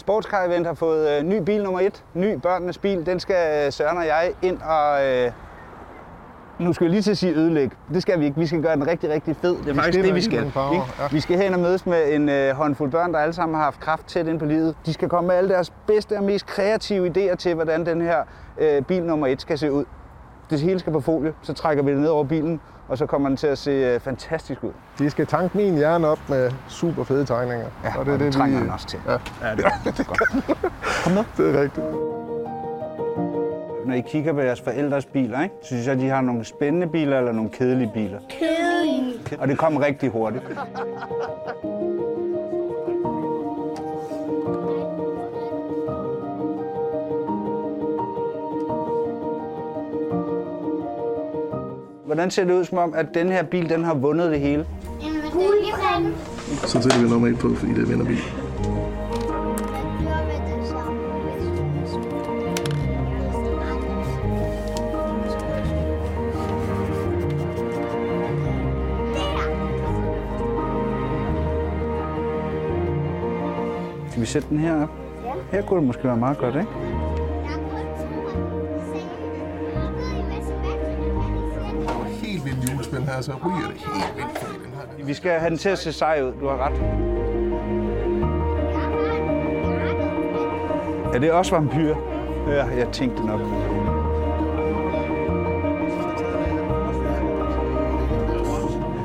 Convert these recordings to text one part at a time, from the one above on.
Sportscar Event har fået øh, ny bil nummer et. Ny børnenes bil. Den skal øh, Søren og jeg ind og... Øh, nu skal jeg lige til at sige ødelægge. Det skal vi ikke. Vi skal gøre den rigtig, rigtig fed. Det er faktisk det, vi skal. farver, ja. Vi skal hen og mødes med en øh, håndfuld børn, der alle sammen har haft kraft tæt ind på livet. De skal komme med alle deres bedste og mest kreative idéer til, hvordan den her øh, bil nummer et skal se ud. Det hele skal på folie, så trækker vi det ned over bilen, og så kommer den til at se øh, fantastisk ud. De skal tanke min hjerne op med super fede tegninger. Ja, og det er det, trænger vi... den også til. Ja, Ja, det er det godt. Kom med. det er rigtigt. Når I kigger på jeres forældres biler, ikke? synes jeg, de har nogle spændende biler eller nogle kedelige biler. Kedelige. Og det kommer rigtig hurtigt. Hvordan ser det ud som om, at den her bil den har vundet det hele? En medalje. Så sætter vi et på, fordi det er vinderbil. Skal vi sætte den her op? Ja. Her kunne det måske være meget godt, ikke? Helt her, så ryger det helt vildt, fordi den her... Vi skal have den til at se sej ud. Du har ret. Er det også vampyr? Ja, jeg tænkte nok.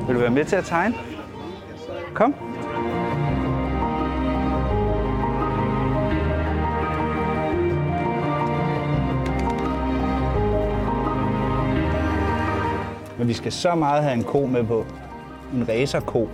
Vil du være med til at tegne? Kom. Men vi skal så meget have en ko med på. En racerko.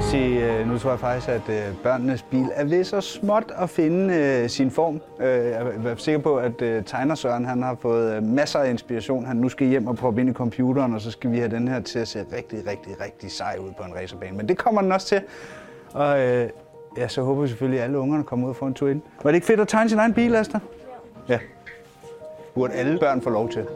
Se, øh, nu tror jeg faktisk, at øh, børnenes bil er ved så småt at finde øh, sin form. Øh, Jeg er sikker på, at øh, tegner Søren han har fået øh, masser af inspiration. Han nu skal hjem og proppe ind i computeren, og så skal vi have den her til at se rigtig, rigtig, rigtig sej ud på en racerbane. Men det kommer den også til. Og øh, ja, så håber vi selvfølgelig, at alle ungerne kommer ud og får en tur ind. Var det ikke fedt at tegne sin egen bil, Asta? Ja. Burde alle børn få lov til.